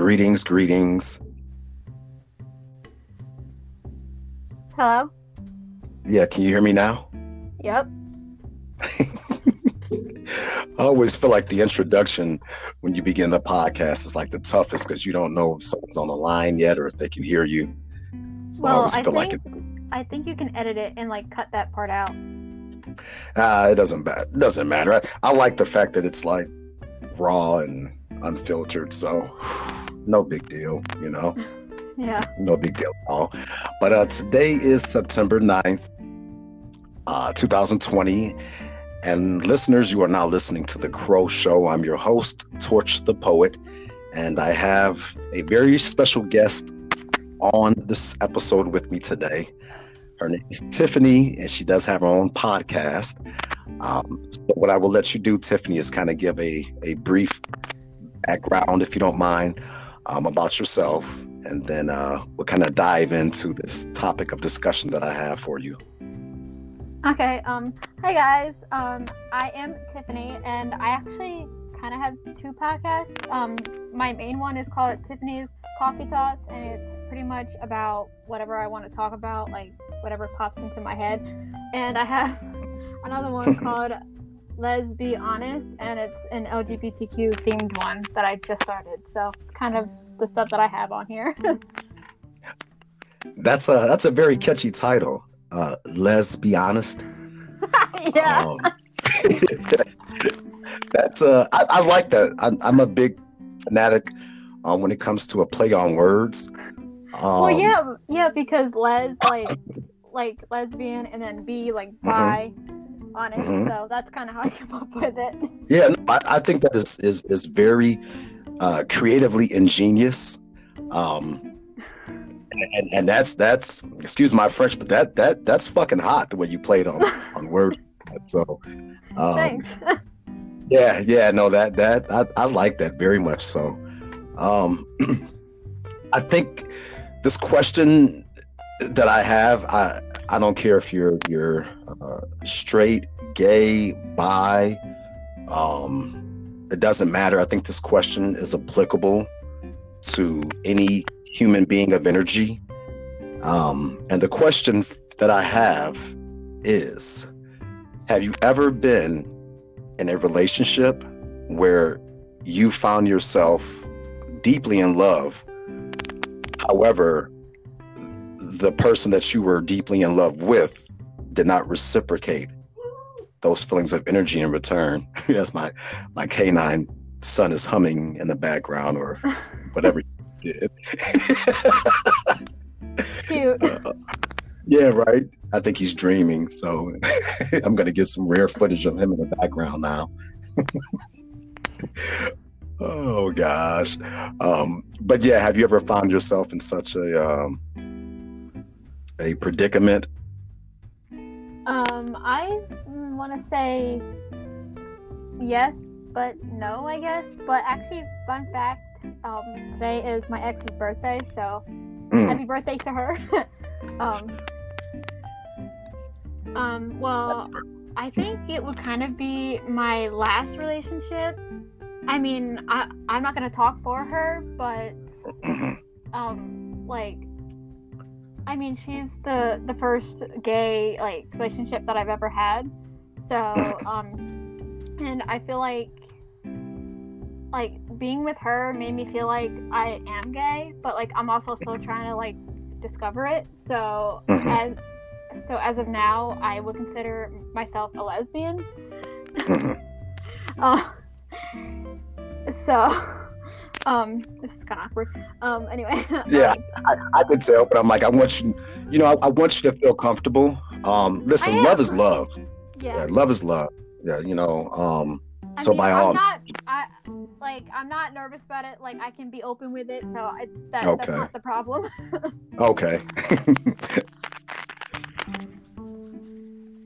Greetings, greetings. Hello? Yeah, can you hear me now? Yep. I always feel like the introduction when you begin the podcast is like the toughest because you don't know if someone's on the line yet or if they can hear you. So I Well, always I feel like think- I think you can edit it and like cut that part out. uh, it doesn't matter. It doesn't matter. I, I like the fact that it's like raw and unfiltered, so no big deal, you know. Yeah. no big deal at all. But uh, today is September 9th, uh, 2020. And listeners, you are now listening to The Crow Show. I'm your host, Torch the Poet. And I have a very special guest on this episode with me today. Her name is Tiffany, and she does have her own podcast. Um, so what I will let you do, Tiffany, is kind of give a, a brief background, if you don't mind, um, about yourself, and then uh, we'll kind of dive into this topic of discussion that I have for you. Okay. Um. Hi guys. Um. I am Tiffany, and I actually kind of have two podcasts. Um. My main one is called Tiffany's Coffee Thoughts, and it's pretty much about whatever I want to talk about, like whatever pops into my head. And I have another one called Let's Be Honest, and it's an LGBTQ themed one that I just started. So it's kind of the stuff that I have on here. That's a that's a very catchy title. Uh, Let's be honest. yeah. Um, that's uh, I, I like that. I'm, I'm a big fanatic um, when it comes to a play on words. Um, well, yeah, yeah, because les like like lesbian and then B like bi on it. Mhm. So that's kind of how I came up with it. Yeah, no, I, I think that is is is very uh, creatively ingenious. Um, and, and that's that's excuse my French, but that that that's fucking hot the way you played on on word. So, um, Thanks. yeah, yeah, no, that that I, I like that very much. So, um, I think this question that I have, I I don't care if you're you're uh, straight, gay, bi, um, it doesn't matter. I think this question is applicable to any human being of energy. Um, and the question that I have is Have you ever been in a relationship where you found yourself deeply in love? However, the person that you were deeply in love with did not reciprocate those feelings of energy in return. As my my canine son is humming in the background or whatever he did. Cute. Uh, yeah, right. I think he's dreaming, so I'm gonna get some rare footage of him in the background now. oh gosh, um, but yeah, have you ever found yourself in such a um, a predicament? Um, I want to say yes, but no, I guess. But actually, fun fact: um, today is my ex's birthday, so Mm, happy birthday to her. um, um, well, I think it would kind of be my last relationship. I mean, I I'm not gonna talk for her, but um, like, I mean, she's the the first gay like relationship that I've ever had. So, um, and I feel like like being with her made me feel like I am gay, but like I'm also still trying to like discover it. So Mhm. as so as of now, I would consider myself a lesbian. mhm. Uh, so, um, this is kind of awkward. Um, anyway. Yeah, um, I, I could tell, but I'm like, I want you, you know, I, I want you to feel comfortable. Um, listen, love is love. yeah. Yeah, love is love. Yeah, you know. Um, I so mean, by I'm all, not, I like, I'm not nervous about it. Like, I can be open with it, so I, that, that's not the problem. okay.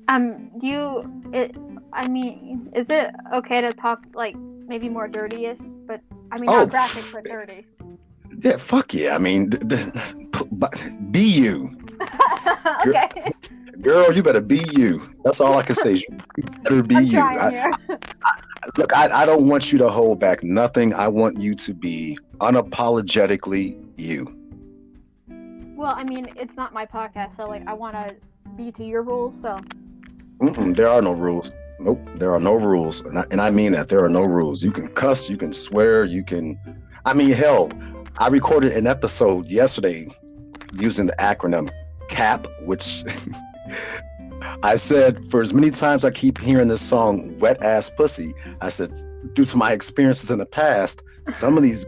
Um, do you? It. I mean, is it okay to talk like maybe more dirty-ish? But I mean, Oh, not graphic, but dirty. yeah, fuck yeah. I mean, th- th- p- but be you, okay. girl. You better be you. That's all I can say. You better be I'm you. trying I, here. look, I, I don't want you to hold back nothing. I want you to be unapologetically you. Well, I mean, it's not my podcast, so like I want to be to your rules. So Mm-mm, there are no rules. Nope, there are no rules, and I, and I mean that there are no rules. You can cuss, you can swear, you can. I mean, hell, I recorded an episode yesterday using the acronym CAP, which I said for as many times I keep hearing this song "Wet Ass Pussy," I said due to my experiences in the past, some of these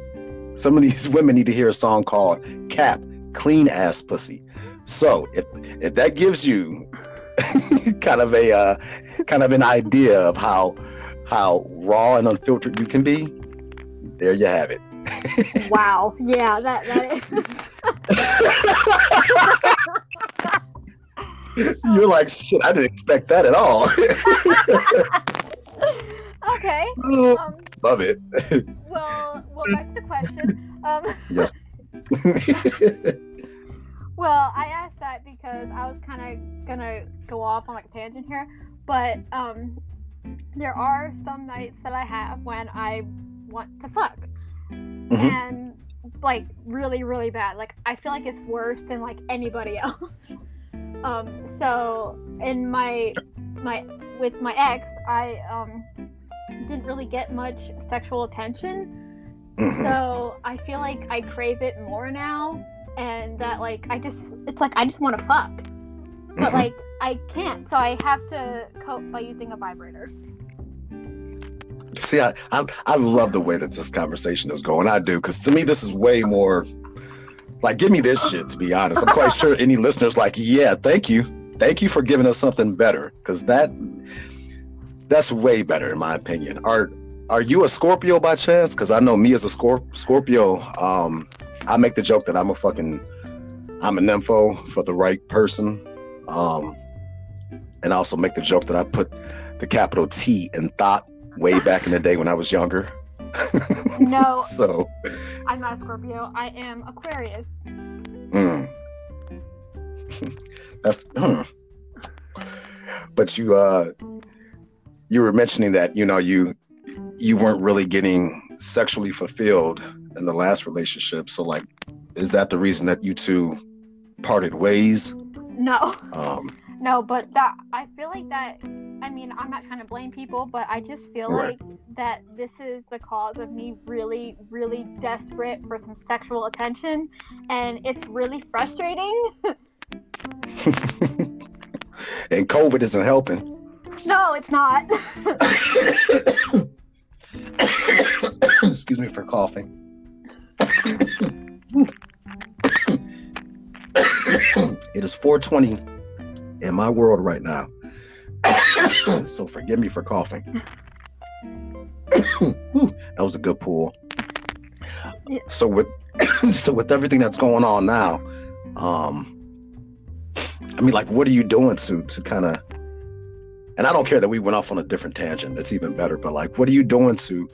some of these women need to hear a song called "CAP," clean ass pussy. So if if that gives you kind of a uh, kind of an idea of how how raw and unfiltered you can be, there you have it. wow, yeah, that that is. You're like shit. I didn't expect that at all. okay. Um, Love it. well, well, back to the question. Um, yes. Well, I asked that because I was kind of gonna go off on like a tangent here, but um, there are some nights that I have when I want to fuck, mm-hmm. and like really, really bad. Like I feel like it's worse than like anybody else. um, so in my my with my ex, I um didn't really get much sexual attention. Mm-hmm. So I feel like I crave it more now and that like I just it's like I just want to fuck. But like I can't, so I have to cope by using a vibrator. See, I, I, I love the way that this conversation is going. I do, because to me, this is way more like, give me this shit, to be honest. I'm quite sure any listeners like, yeah, thank you. Thank you for giving us something better. Because that that's way better in my opinion. Are are you a Scorpio by chance? Because I know me as a Scorp- Scorpio, um, I make the joke that I'm a fucking I'm a nympho for the right person. Um, and I also make the joke that I put the capital T in thought way back in the day when I was younger. No. so I'm not a Scorpio. I am Aquarius. Mm. That's hmm. But you uh you were mentioning that you know you you weren't really getting sexually fulfilled in the last relationship so like is that the reason that you two parted ways no um no but that i feel like that i mean i'm not trying to blame people but i just feel right. like that this is the cause of me really really desperate for some sexual attention and it's really frustrating and covid isn't helping no, it's not. Excuse me for coughing. It is 420 in my world right now. so forgive me for coughing. that was a good pull. Yeah. So with so with everything that's going on now, um I mean like what are you doing to to kind of and I don't care that we went off on a different tangent. That's even better. But like, what are you doing to,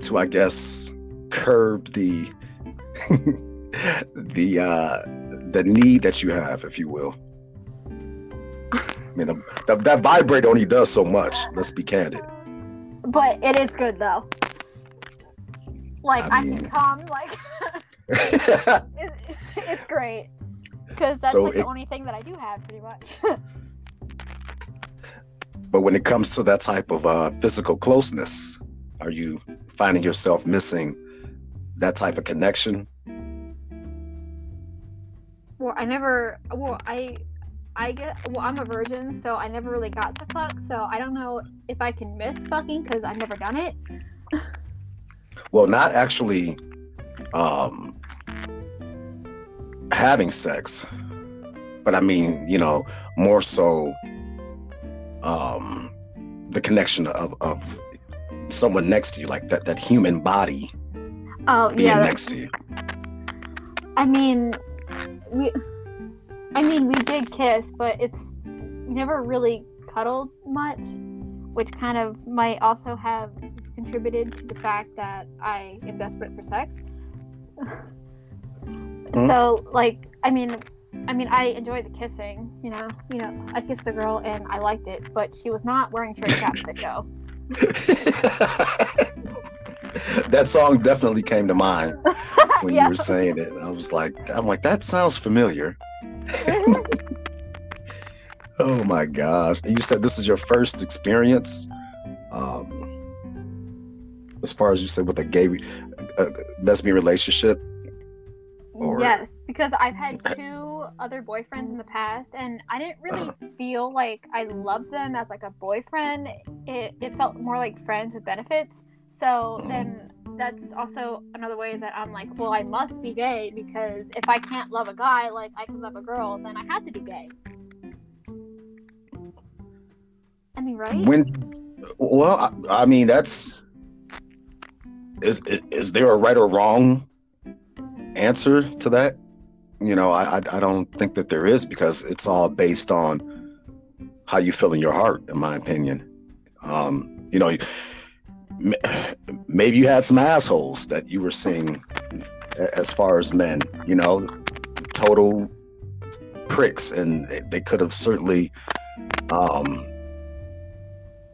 to I guess, curb the, the uh, the need that you have, if you will? I mean, the, the, that vibrate only does so much. Let's be candid. But it is good though. Like I, mean, I can come. Like it's, it's great because that's so like it, the only thing that I do have, pretty much. But when it comes to that type of uh, physical closeness, are you finding yourself missing that type of connection? Well, I never. Well, I, I get. Well, I'm a virgin, so I never really got to fuck. So I don't know if I can miss fucking because I've never done it. well, not actually um, having sex, but I mean, you know, more so um, the connection of, of someone next to you, like that, that human body oh, being yeah, next to you. I mean, we, I mean, we did kiss, but it's never really cuddled much, which kind of might also have contributed to the fact that I am desperate for sex. mm-hmm. So, like, I mean, I mean, I enjoyed the kissing. You know, you know, I kissed the girl and I liked it, but she was not wearing cherry chapstick though. that song definitely came to mind when Yeah. you were saying it. I was like, I'm like, that sounds familiar. Oh my gosh! And you said this is your first experience, um, as far as you said with a gay uh, lesbian relationship. Or- Yes, because I've had two other boyfriends in the past, and I didn't really Uh-huh. feel like I loved them as like a boyfriend. It it felt more like friends with benefits. So then that's also another way that I'm like, well, I must be gay because if I can't love a guy like I can love a girl, then I have to be gay. I mean, right? When, well, I, I mean, that's is, is is there a right or wrong answer to that? You know, I, I I don't think that there is because it's all based on how you feel in your heart, in my opinion. Um, you know, maybe you had some assholes that you were seeing as far as men. You know, total pricks, and they- could have certainly. Um,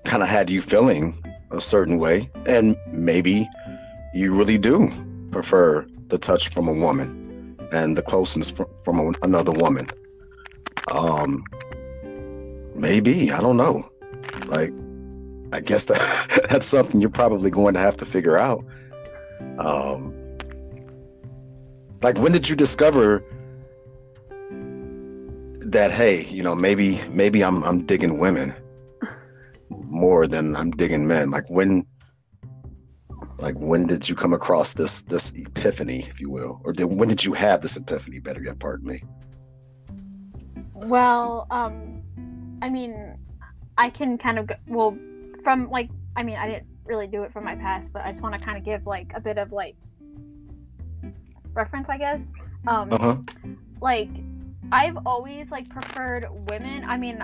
kind of had you feeling a certain way and maybe you really do prefer the touch from a woman and the closeness from, from another woman um maybe i don't know like i guess that that's something you're probably going to have to figure out um like when did you discover that hey you know maybe maybe i'm i'm digging women more than I'm digging men. Like when, like when did you come across this this epiphany, if you will, or did, when did you have this epiphany? Better yet, pardon me. Well, um, I mean, I can kind of go, well from like I mean I didn't really do it from my past, but I just want to kind of give like a bit of like reference, I guess. Um, Uh huh. like I've always like preferred women. I mean,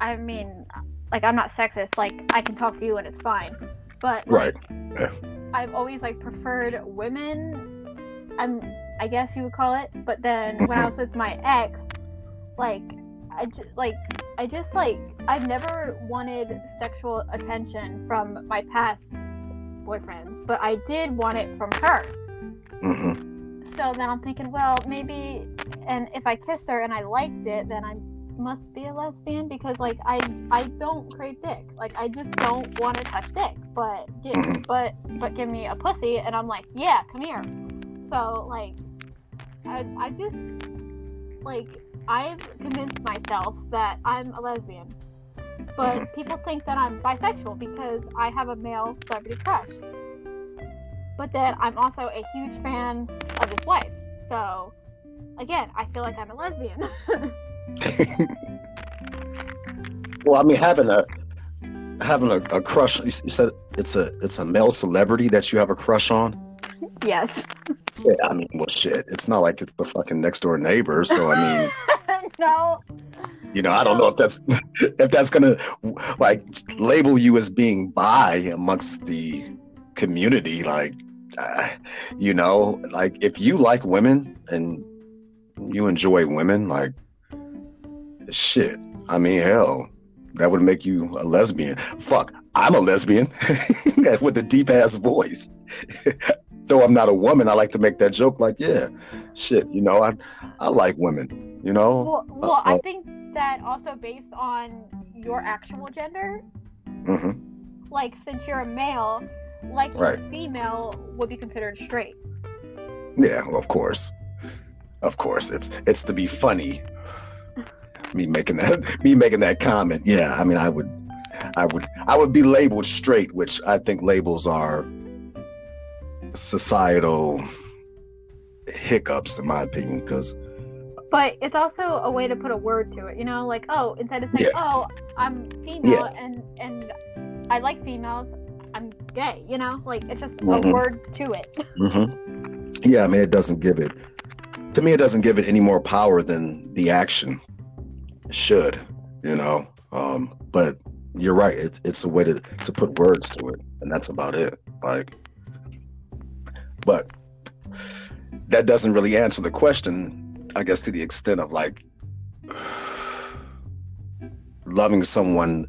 I mean, like I'm not sexist. Like I can talk to you and it's fine, but like, Right. I've always like preferred women. I'm, I guess you would call it. But then when I was with my ex, like I ju- like I just like I've never wanted sexual attention from my past boyfriends, but I did want it from her. hmm So then I'm thinking, well, maybe, and if I kissed her and I liked it, then I must be a lesbian because like I I don't crave dick. Like I just don't want to touch dick. But give, Mhm. but but give me a pussy and I'm like, yeah, come here. So like, I I just like I've convinced myself that I'm a lesbian. But people think that I'm bisexual because I have a male celebrity crush. But then I'm also a huge fan of his wife. So again, I feel like I'm a lesbian. well, I mean, having a having a, a crush. You said it's a it's a male celebrity that you have a crush on. yes. Yeah, I mean, well, shit. It's not like it's the fucking next door neighbor. So I mean, no. you know, I don't know if that's if that's gonna like label you as being bi amongst the community. Like, uh, you know, like if you like women and you enjoy women, like, shit. I mean, hell, that would make you a lesbian. Fuck, I'm a lesbian with a deep ass voice. Though I'm not a woman, I like to make that joke. Like, yeah, shit, you know, I I like women. You know, Well, well, I uh, think that also based on your actual gender, Mm-hmm. like since you're a male, like Right. a female would be considered straight. Yeah, well, of course, of course. It's it's to be funny. Me making that me making that comment. Yeah, I mean, I would, I would, I would be labeled straight, which I think labels are societal hiccups, in my opinion. Because But it's also a way to put a word to it, you know, like oh, instead of saying oh, I'm female and and I like females, I'm gay, you know, like it's just Mhm. a word to it. Mhm. yeah, I mean, it doesn't give it. To me, it doesn't give it any more power than the action should. You know, um, but you're right. It, it's a way to to put words to it, and that's about it. Like, but that doesn't really answer the question. I guess to the extent of like loving someone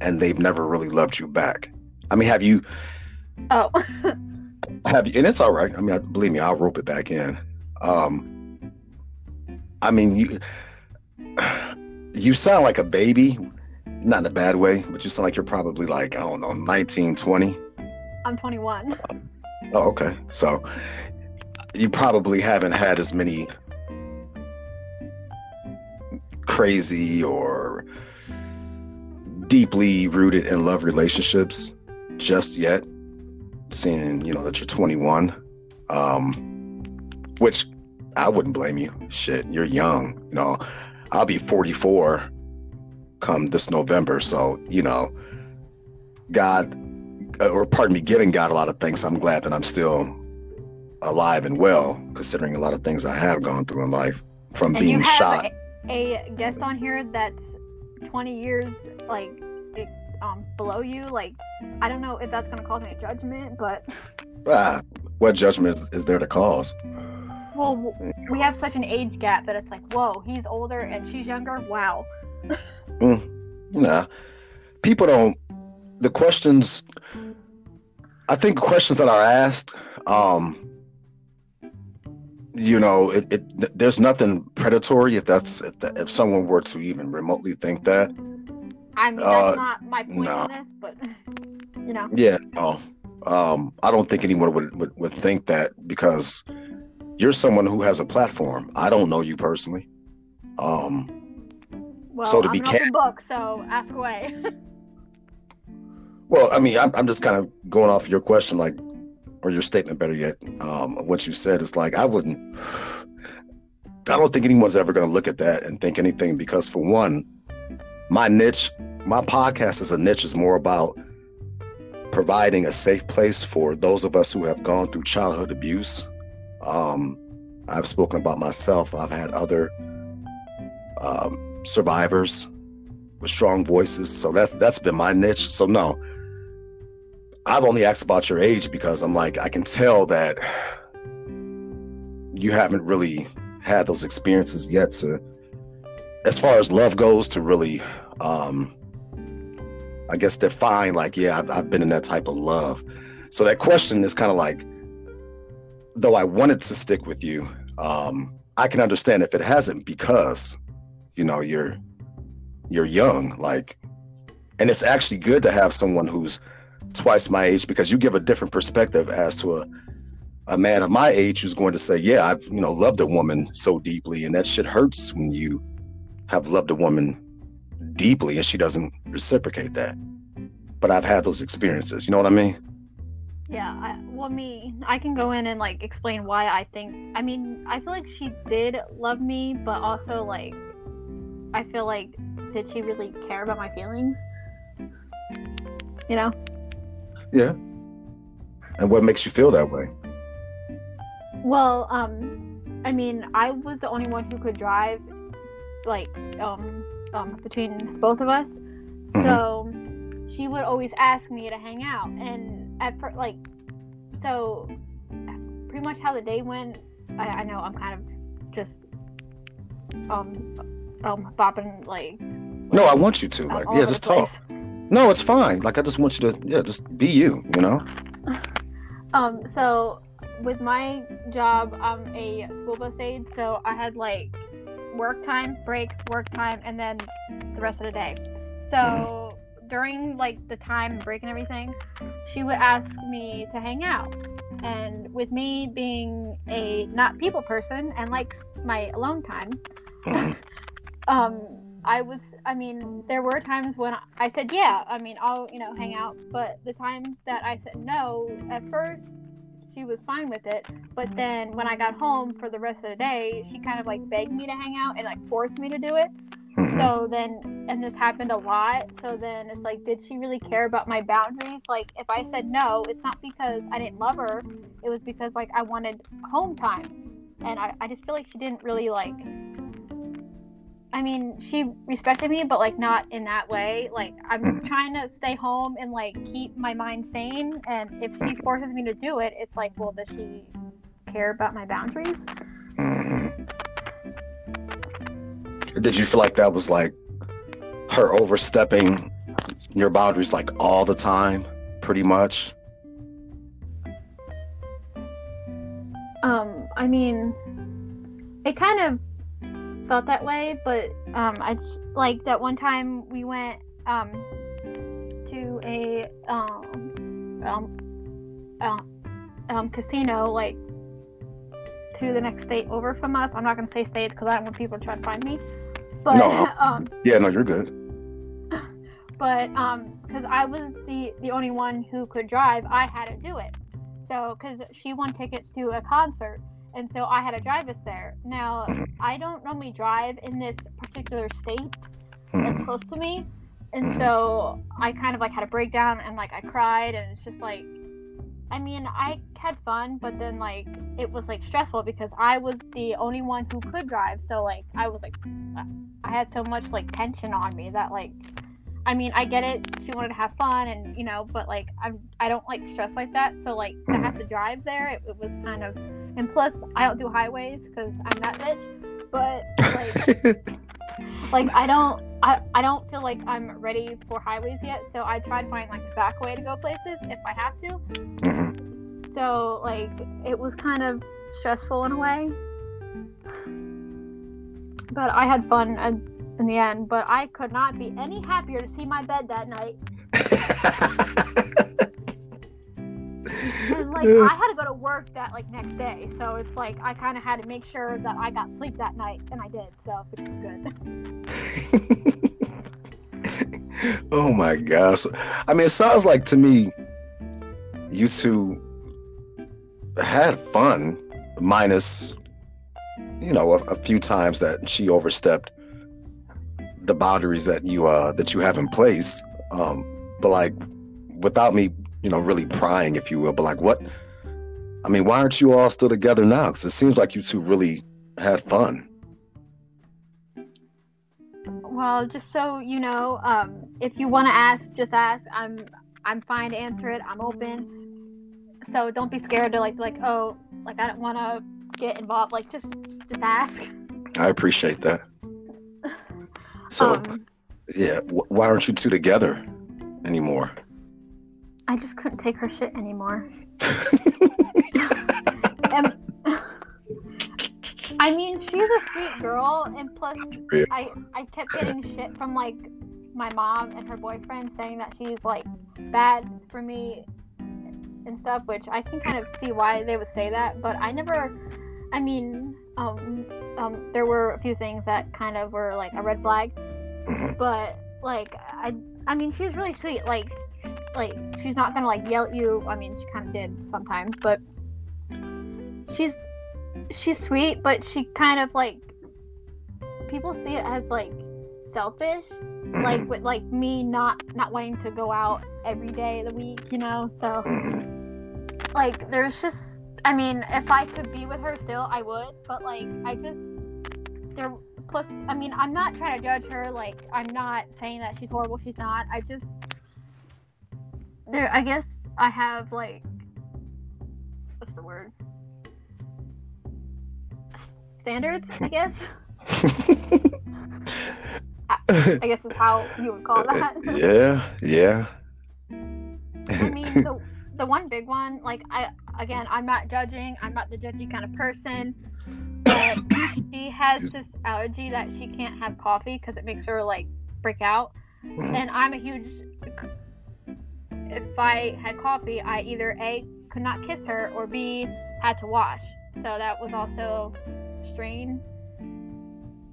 and they've never really loved you back. I mean, have you? Oh. have you? And it's all right. I mean, believe me, I'll rope it back in. Um, I mean, you you sound like a baby, not in a bad way, but you sound like you're probably like I don't know, 19, 20. I'm 21. Oh, okay. So you probably haven't had as many crazy or deeply rooted in love relationships just yet seeing you know that you're 21 um which i wouldn't blame you shit you're young you know i'll be 44 come this november so you know god or pardon me giving god a lot of thanks i'm glad that i'm still alive and well considering a lot of things i have gone through in life from and being shot. a, a guest on here that's 20 years like um below you like i don't know if that's going to cause any judgment but ah, what judgment is, is there to cause? Well we have such an age gap that it's like whoa he's older and she's younger wow. Mm, nah. People don't the questions i think questions that are asked um you know it, it there's nothing predatory if that's if, that, if someone were to even remotely think that I mean, that's uh, not my point no. this, but you know. Yeah, no. Um, I don't think anyone would, would, would think that because you're someone who has a platform. I don't know you personally. Um, well, so to I'm be can- book, so ask away. well, I mean, I'm, I'm just kind of going off your question, like, or your statement, better yet, um, what you said. is like I wouldn't. I don't think anyone's ever going to look at that and think anything because, for one, my niche, my podcast as a niche is more about providing a safe place for those of us who have gone through childhood abuse. Um, I've spoken about myself. I've had other um, survivors with strong voices. So that's that's been my niche. So no, I've only asked about your age because I'm like I can tell that you haven't really had those experiences yet to as far as love goes, to really, um, I guess, define like, yeah, I've, I've been in that type of love. So that question is kind of like, though I wanted to stick with you, um, I can understand if it hasn't because, you know, you're you're young, like, and it's actually good to have someone who's twice my age because you give a different perspective as to a a man of my age who's going to say, yeah, I've you know loved a woman so deeply, and that shit hurts when you have loved a woman deeply and she doesn't reciprocate that. But I've had those experiences. You know what I mean? Yeah. I, well, me, I can go in and like explain why I think. I mean, I feel like she did love me, but also like, I feel like, did she really care about my feelings? You know? Yeah. And what makes you feel that way? Well, um, I mean, I was the only one who could drive like um, um, between both of us. Mm-hmm. So she would always ask me to hang out, and at first, like, so pretty much how the day went. I, I know I'm kind of just um um bopping like. No, I want you to like yeah, just talk. No, it's fine. Like I just want you to yeah, just be you. You know. um. So with my job, I'm a school bus aide, so I had like work time, break, work time, and then the rest of the day. So mm-hmm. during like the time break and everything, she would ask me to hang out. And with me being a not people person and like my alone time, mm-hmm. um, I was, I mean, there were times when I said, yeah, I mean, I'll, you know, hang out. But the times that I said no, at first, she was fine with it. But then when I got home for the rest of the day, she kind of like begged me to hang out and like forced me to do it. Mm-hmm. So then, and this happened a lot. So then it's like, did she really care about my boundaries? Like, if I said no, it's not because I didn't love her. It was because like I wanted home time. And I, I just feel like she didn't really like I mean, she respected me, but like not in that way. Like I'm trying to stay home and like keep my mind sane. And if she forces me to do it, it's like, well, does she care about my boundaries? Did you feel like that was like her overstepping your boundaries like all the time, pretty much? Um, I mean, it kind of felt that way, but um, I like that one time we went um to a um um um, um casino like to the next state over from us. I'm not gonna say states because I don't want people to try to find me. But No. um, Yeah, no, you're good. but um, because I was the the only one who could drive, I had to do it. So because she won tickets to a concert, and so I had to drive us there. Now. I don't normally drive in this particular state that's Mhm. close to me, and Mhm. so I kind of like had a breakdown and like I cried, and it's just like. I mean, I had fun, but then like it was like stressful because I was the only one who could drive. So like I was like, I had so much like tension on me that like, I mean, I get it. She wanted to have fun, and you know, but like I'm I don't like stress like that. So like to have to drive there, it, it was kind of, and plus I don't do highways because I'm that bitch. But like like I don't I, I don't feel like I'm ready for highways yet, so I try to find like the back way to go places if I have to. Mhm. So like it was kind of stressful in a way. But I had fun in the end, but I could not be any happier to see my bed that night. And like I had to go to work that like next day, so it's like I kind of had to make sure that I got sleep that night, and I did, so which was good. oh my gosh. I mean, it sounds like to me you two had fun, minus, you know, a, a few times that she overstepped the boundaries that you uh that you have in place. Um, but like without me, you know, really prying, if you will. But like, what? I mean, why aren't you all still together now? Because it seems like you two really had fun. Well, just so you know, um, if you want to ask, just ask. I'm I'm fine to answer it. I'm open. So don't be scared to like like oh like I don't want to get involved. Like just just ask. I appreciate that. So um, yeah, wh- why aren't you two together anymore? I just couldn't take her shit anymore. And, I mean, she's a sweet girl, and plus, I I kept getting shit from like my mom and her boyfriend saying that she's like bad for me and stuff, which I can kind of see why they would say that. But I never, I mean, um, um, there were a few things that kind of were like a red flag, Mhm. but like I, I mean, she's really sweet. Like, like she's not gonna like yell at you. I mean, she kind of did sometimes, but she's she's sweet, but she kind of like people see it as like selfish, like with like me not not wanting to go out every day of the week, you know. So like there's just I mean, if I could be with her still, I would, but like I just there plus I mean, I'm not trying to judge her, like I'm not saying that she's horrible, she's not. I just there I guess I have like what's the word? Standards, I guess. I guess is how you would call that. yeah, yeah. I mean, the the one big one, like I again, I'm not judging. I'm not the judgy kind of person. But she has this allergy that she can't have coffee because it makes her like break out. Mhm. And I'm a huge. If I had coffee, I either a could not kiss her or b had to wash. So that was also strain.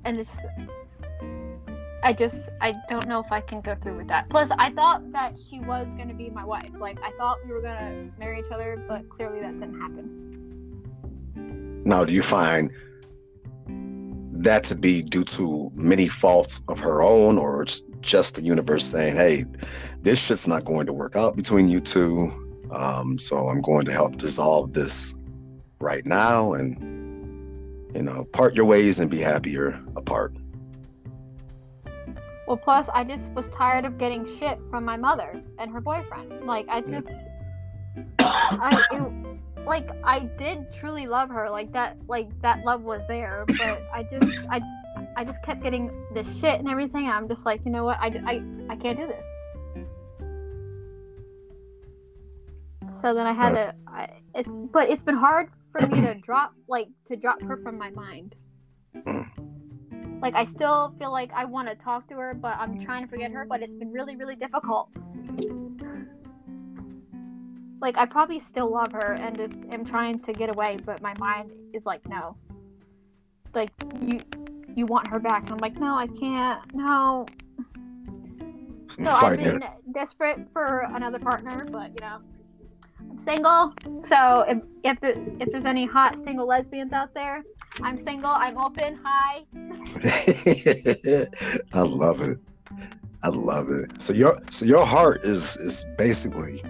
And it's. I just I don't know if I can go through with that. Plus, I thought that she was gonna be my wife. Like I thought we were gonna marry each other, but clearly that didn't happen. Now, do you find that to be due to many faults of her own, or just the universe saying, "Hey, this shit's not going to work out between you two, um, so I'm going to help dissolve this right now, and you know, part your ways and be happier apart." Well, plus I just was tired of getting shit from my mother and her boyfriend. Like I just, I it, like I did truly love her. Like that, like that love was there. But I just, I, I just kept getting the shit and everything. I'm just like, you know what? I, I, I can't do this. So then I had to. I, it's but it's been hard for me to drop like to drop her from my mind. like I still feel like I want to talk to her, but I'm trying to forget her. But it's been really, really difficult. Like I probably still love her and just am trying to get away, but my mind is like, no. Like you, you want her back, and I'm like no, I can't. No. So I've been it. desperate for another partner, but you know, I'm single. So if if, the, if there's any hot single lesbians out there, I'm single. I'm open. Hi. I love it. I love it. So your so your heart is is basically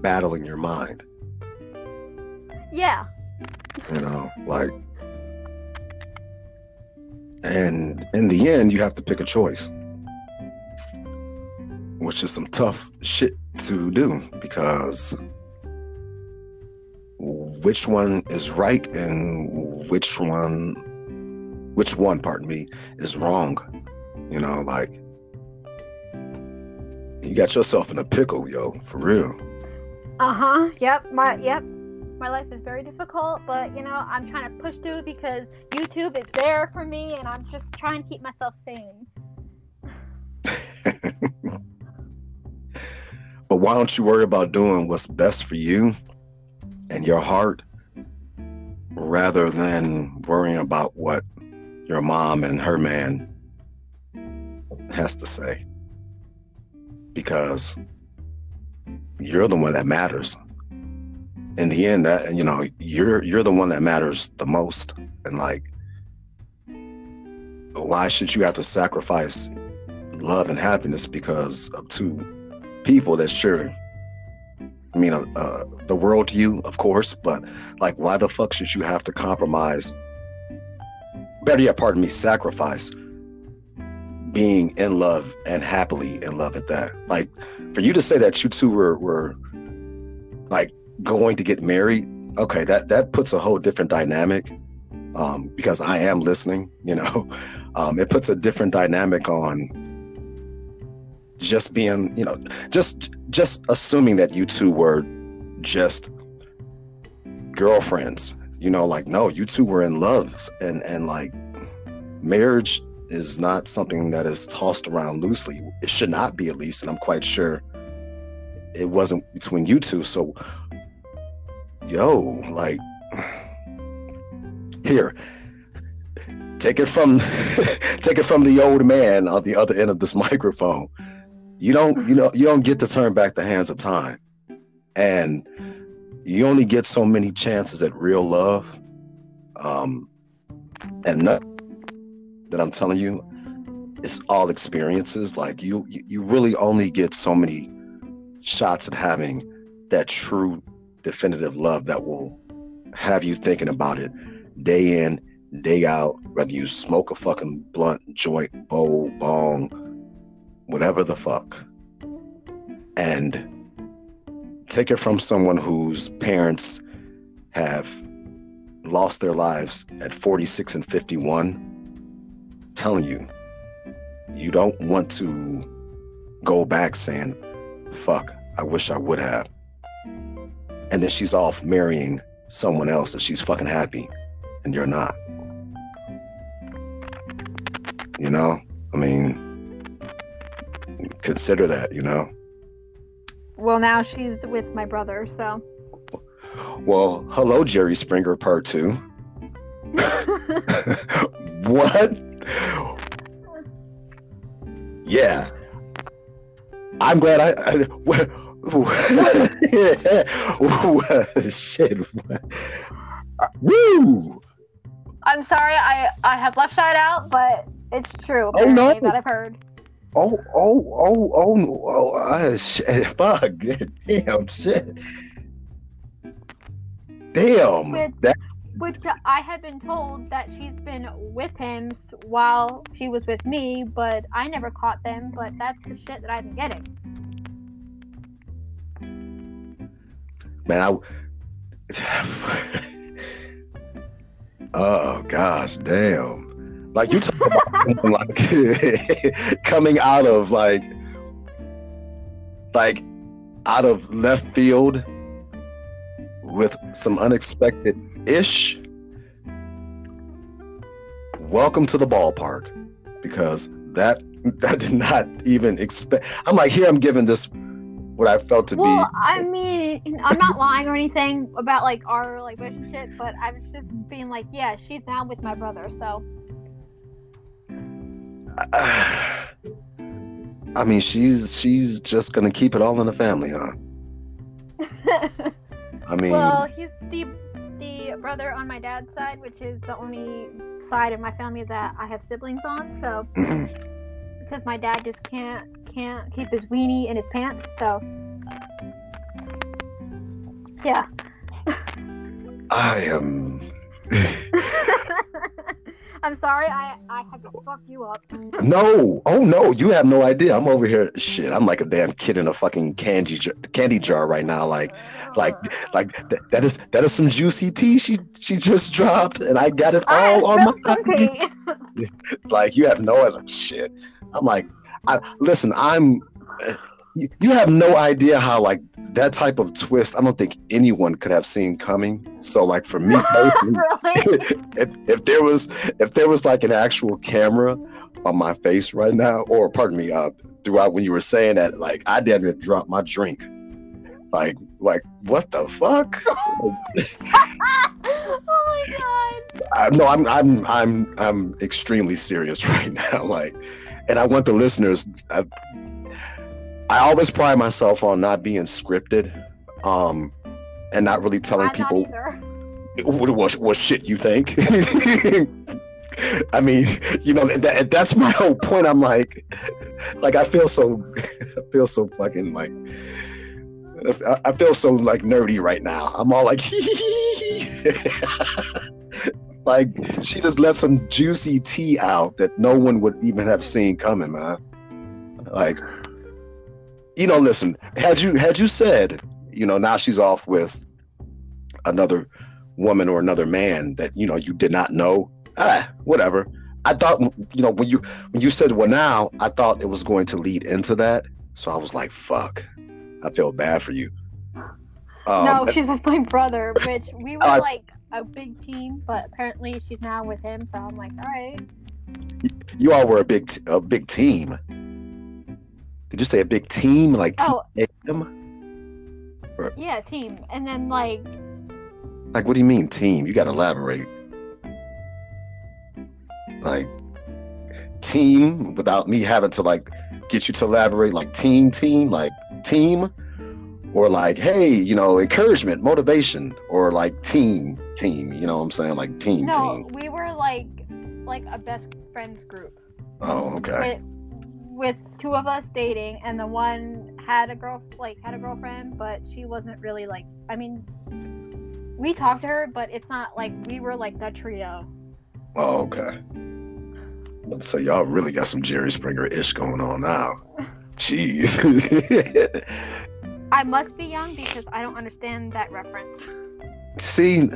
battling your mind. Yeah. You know, like, and in the end, you have to pick a choice, which is some tough shit to do because which one is right and which one which one pardon me is wrong you know like you got yourself in a pickle yo for real Uh huh. Yep. My yep. My life is very difficult, but you know I'm trying to push through because YouTube is there for me, and I'm just trying to keep myself sane. but why don't you worry about doing what's best for you and your heart rather than worrying about what your mom and her man has to say because you're the one that matters in the end that you know you're you're the one that matters the most and like why should you have to sacrifice love and happiness because of two people that sure I mean, uh, uh, the world to you, of course, but like, why the fuck should you have to compromise? Better yet, pardon me, sacrifice being in love and happily in love at that. Like, for you to say that you two were were like going to get married, okay, that that puts a whole different dynamic. Um, because I am listening, you know, um, it puts a different dynamic on just being, you know, just just assuming that you two were just girlfriends. You know, like no, you two were in love, and and like marriage is not something that is tossed around loosely. It should not be, at least, and I'm quite sure it wasn't between you two. So, yo, like, here, take it from take it from the old man on the other end of this microphone. You don't you know you don't get to turn back the hands of time. And you only get so many chances at real love um and not, that i'm telling you it's all experiences. Like you you you really only get so many shots at having that true definitive love that will have you thinking about it day in day out whether you smoke a fucking blunt joint bowl bong whatever the fuck, and take it from someone whose parents have lost their lives at 46 and 51, telling you, you don't want to go back saying, fuck, I wish I would have. And then she's off marrying someone else and she's fucking happy, and you're not. You know? I mean, consider that, you know. Well, now she's with my brother, so. Well, hello, Jerry Springer, part two. what? Yeah. I'm glad I. I shit. Woo! I'm sorry, I I have left side out, but it's true. Oh, no. that I've heard. Oh, oh, oh, oh, no. oh, uh, shit. Fuck. Damn, shit. Damn. With- That, Which I have been told that she's been with him while she was with me, but I never caught them. But that's the shit that I've been getting. Man, I. oh, gosh, damn. Like, you talk about like coming out of like, like, out of left field with some unexpected ish, welcome to the ballpark because that that did not even expect. I'm like, here I'm giving this what I felt to well, be. I mean, I'm not lying or anything about like our like relationship, but I'm just being like, yeah, she's now with my brother, so. I mean, she's she's just gonna keep it all in the family, huh? I mean, well, he's the the brother on my dad's side, which is the only side of my family that I have siblings on. So, because my dad just can't can't keep his weenie in his pants, so yeah. I am. I'm sorry, I I have to fuck you up. No, oh no, you have no idea. I'm over here. Shit, I'm like a damn kid in a fucking candy jar, candy jar right now. Like, like, like th- that is that is some juicy tea she she just dropped, and I got it I all on my. Like, you have no other shit. I'm like, I listen. I'm. You have no idea how like that type of twist. I don't think anyone could have seen coming. So like for me, personally, if, if there was if there was like an actual camera on my face right now, or pardon me, uh, throughout when you were saying that, like I damn near dropped my drink. Like, like what the fuck? oh my god. I, no, I'm I'm I'm I'm extremely serious right now. Like, and I want the listeners. I, I always pride myself on not being scripted, um, and not really telling I'm people what, what, what shit you think. I mean, you know, that, that's my whole point. I'm like, like I feel so, I feel so fucking like, I- I feel so like nerdy right now. I'm all like, like she just left some juicy tea out that no one would even have seen coming, man. Like, you know, listen, had you had you said, you know, now she's off with another woman or another man that you know you did not know ah whatever. I thought you know when you when you said well now i thought it was going to lead into that. So i was like fuck. I feel bad for you. Um, no, she's with my brother, which we were Uh, like a big team, but apparently she's now with him, so I'm like, all right. you all were a big t- a big team did you say a big team like Oh, team yeah, team. And then like like what do you mean team? You gotta elaborate. Like team without me having to like get you to elaborate like team team like team? Or like hey you know encouragement motivation or like team team you know what i'm saying? Like team no, team. we were like like a best friends group. oh okay. With with two of us dating and the one had a girl like had a girlfriend, but she wasn't really like I mean we talked to her, but it's not like we were like the trio. oh okay so y'all really got some jerry springer ish going on now jeez I must be young because I don't understand that reference. See,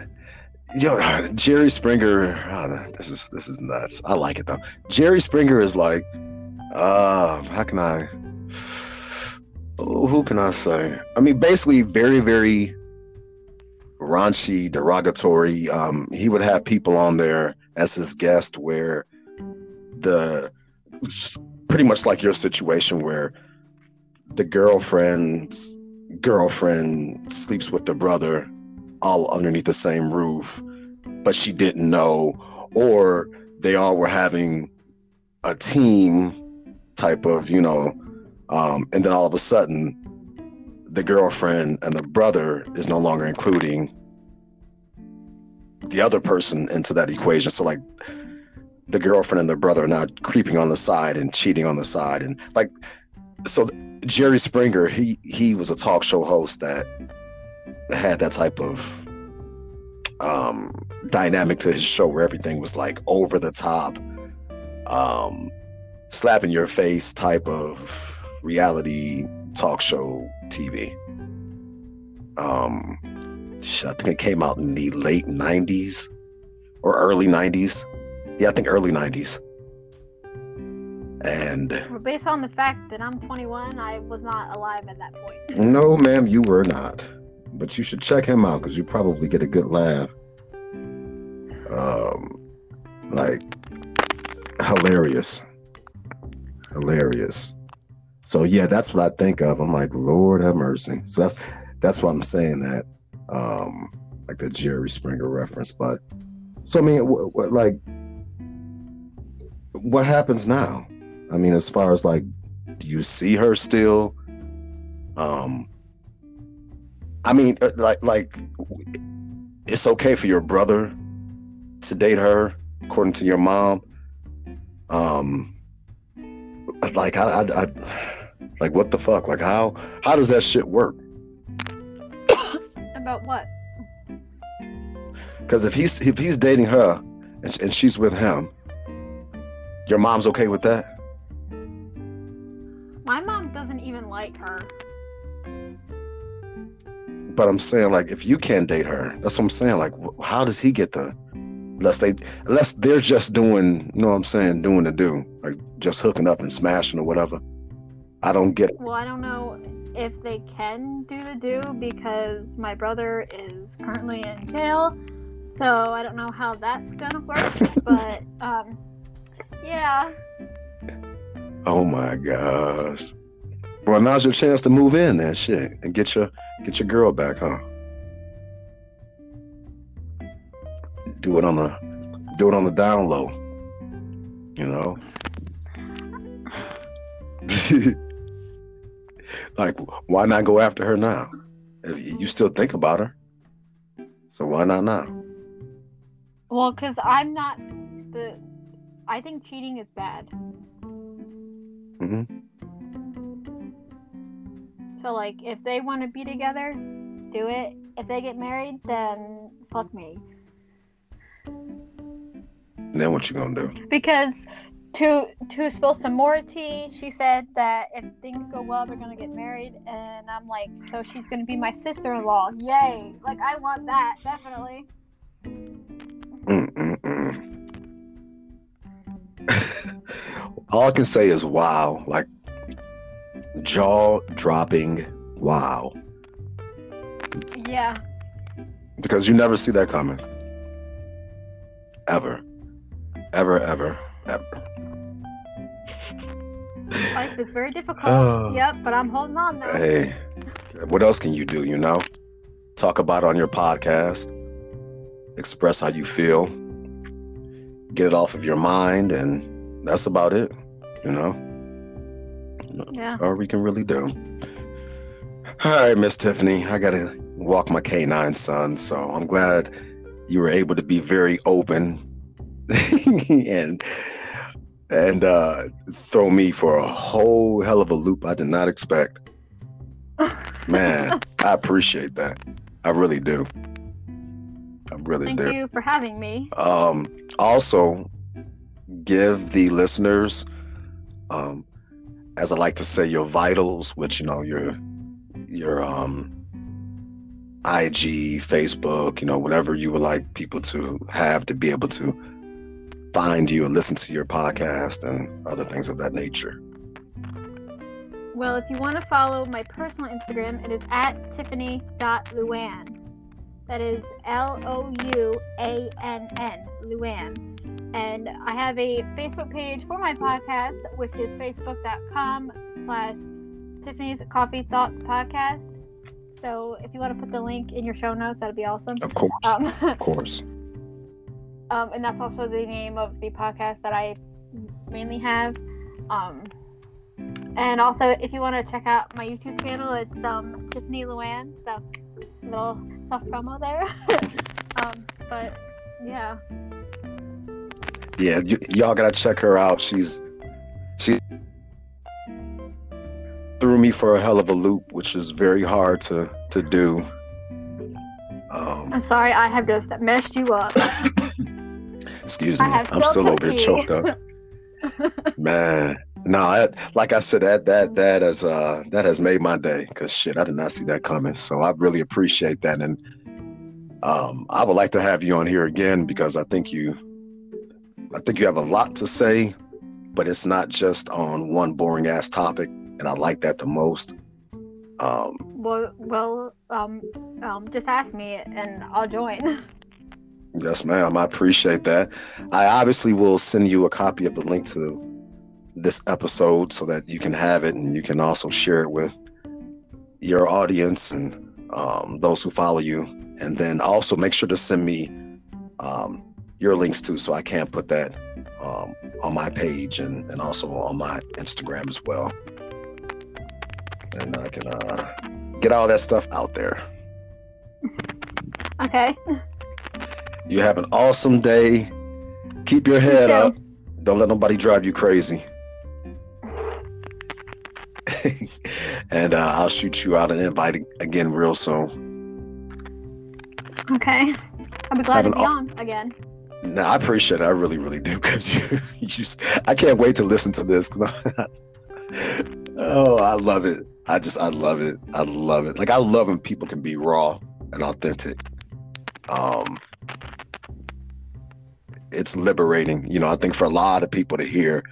yo, Jerry Springer. oh, this is this is nuts. I like it though. Jerry Springer is like, uh, how can I? Who can I say? I mean, basically, very very raunchy, derogatory. Um, he would have people on there as his guest where the pretty much like your situation where the girlfriend's girlfriend sleeps with the brother all underneath the same roof, but she didn't know, or they all were having a team type of, you know, um, and then all of a sudden, the girlfriend and the brother is no longer including the other person into that equation. So, like, the girlfriend and the brother are now creeping on the side and cheating on the side, and like, so Jerry Springer, he he was a talk show host that had that type of um dynamic to his show where everything was like over the top um slap in your face type of reality talk show TV. Um I think it came out in the late 90s or early 90s. Yeah, I think early 90s. And Well, based on the fact that I'm 21, I was not alive at that point. no, ma'am, you were not. but you should check him out because you probably get a good laugh. Um, like hilarious, hilarious. So yeah, that's what I think of. I'm like, Lord have mercy. So that's that's why I'm saying that, um, like the Jerry Springer reference. But so I mean, like, what happens now? I mean, as far as like, do you see her still? Um, I mean, uh, like, like, it's okay for your brother to date her, according to your mom. Um, like, I, I, I like, what the fuck? Like, how, how does that shit work? About what? Because if he's if he's dating her and, and she's with him, your mom's okay with that? My mom doesn't even like her. But I'm saying, like, if you can't date her, that's what I'm saying. Like, how does he get the? Unless they, unless they're just doing, you know what I'm saying, doing the do, like just hooking up and smashing or whatever. I don't get it. Well, I don't know if they can do the do because my brother is currently in jail. So I don't know how that's gonna work. but um, yeah. Oh my gosh. Well, now's your chance to move in, then shit, and get your get your girl back, huh? Do it on the do it on the down low. You know. like, why not go after her now? If you still think about her, so why not now? Well, because I'm not the. I think cheating is bad. hmm So like, if they want to be together, do it. If they get married, then fuck me. Then what you gonna do? Because to to spill some more tea, she said that if things go well, they're gonna get married, and I'm like, so she's gonna be my sister-in-law. Yay! Like I want that definitely. Mm-mm-mm. All I can say is wow, like jaw dropping wow, Yeah. because you never see that coming. Ever. Ever, ever, ever. Life is very difficult. Oh. Yep, but I'm holding on now. Hey, what else can you do, you know? Talk about it on your podcast, express how you feel, get it off of your mind, and that's about it, you know? Yeah. That's all we can really do. All right, Miss Tiffany, I gotta walk my canine son, so I'm glad you were able to be very open and and uh, throw me for a whole hell of a loop I did not expect. Man, I appreciate that. I really do. I really Thank do. you for having me. Um, also, give the listeners, um, as I like to say, your vitals, which you know your your um, IG, Facebook, you know, whatever you would like people to have to be able to find you and listen to your podcast and other things of that nature. Well, if you want to follow my personal Instagram, it is at tiffany.luann. That is L O U A N N, Luann. And I have a Facebook page for my podcast, which is facebook.com slash Tiffany's Coffee Thoughts Podcast. So if you want to put the link in your show notes, that'd be awesome. Of course, Um, of course. um, and that's also the name of the podcast that I mainly have. Um, and also, if you want to check out my YouTube channel, it's um, Tiffany Luann. So, little soft promo there. um, but yeah, Yeah, y- y'all gotta check her out. She's she threw me for a hell of a loop, which is very hard to to do. Um, I'm sorry, I have just messed you up. excuse me, I'm still over here choked up. Man, no, I, like I said, that that that has uh that has made my day. Cause shit, I did not see that coming. So I really appreciate that, and um, I would like to have you on here again because I think you, I think you have a lot to say, but it's not just on one boring ass topic, and I like that the most. Um, well, well, um, um, just ask me and I'll join. Yes, ma'am. I appreciate that. I obviously will send you a copy of the link to this episode so that you can have it and you can also share it with your audience and um, those who follow you. And then also make sure to send me um, your links too, so I can put that um, on my page and, and also on my Instagram as well. And I can uh, get all that stuff out there. Okay. You have an awesome day. Keep your head up. Don't let nobody drive you crazy. and uh, I'll shoot you out an invite again real soon. Okay. I'll be glad to be on again. No, I appreciate it. I really, really do because you, you, I can't wait to listen to this. oh, I love it. I just, I love it. I love it. Like I love when people can be raw and authentic. Um, it's liberating. You know, I think for a lot of people to hear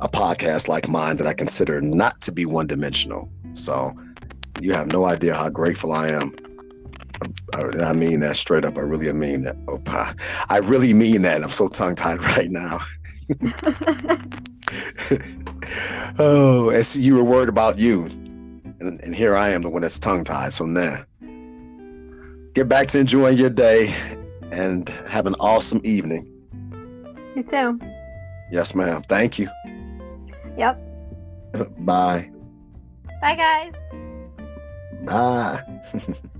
a podcast like mine that I consider not to be one dimensional. So you have no idea how grateful I am. I, mean that straight up. I really mean that. Oh, I really mean that. I'm so tongue tied right now. oh, and see, you were worried about you. And, and here I am, the one that's tongue tied. So now, get back to enjoying your day and have an awesome evening. You too. Yes, ma'am. Thank you. Yep. Bye. Bye, guys. Bye.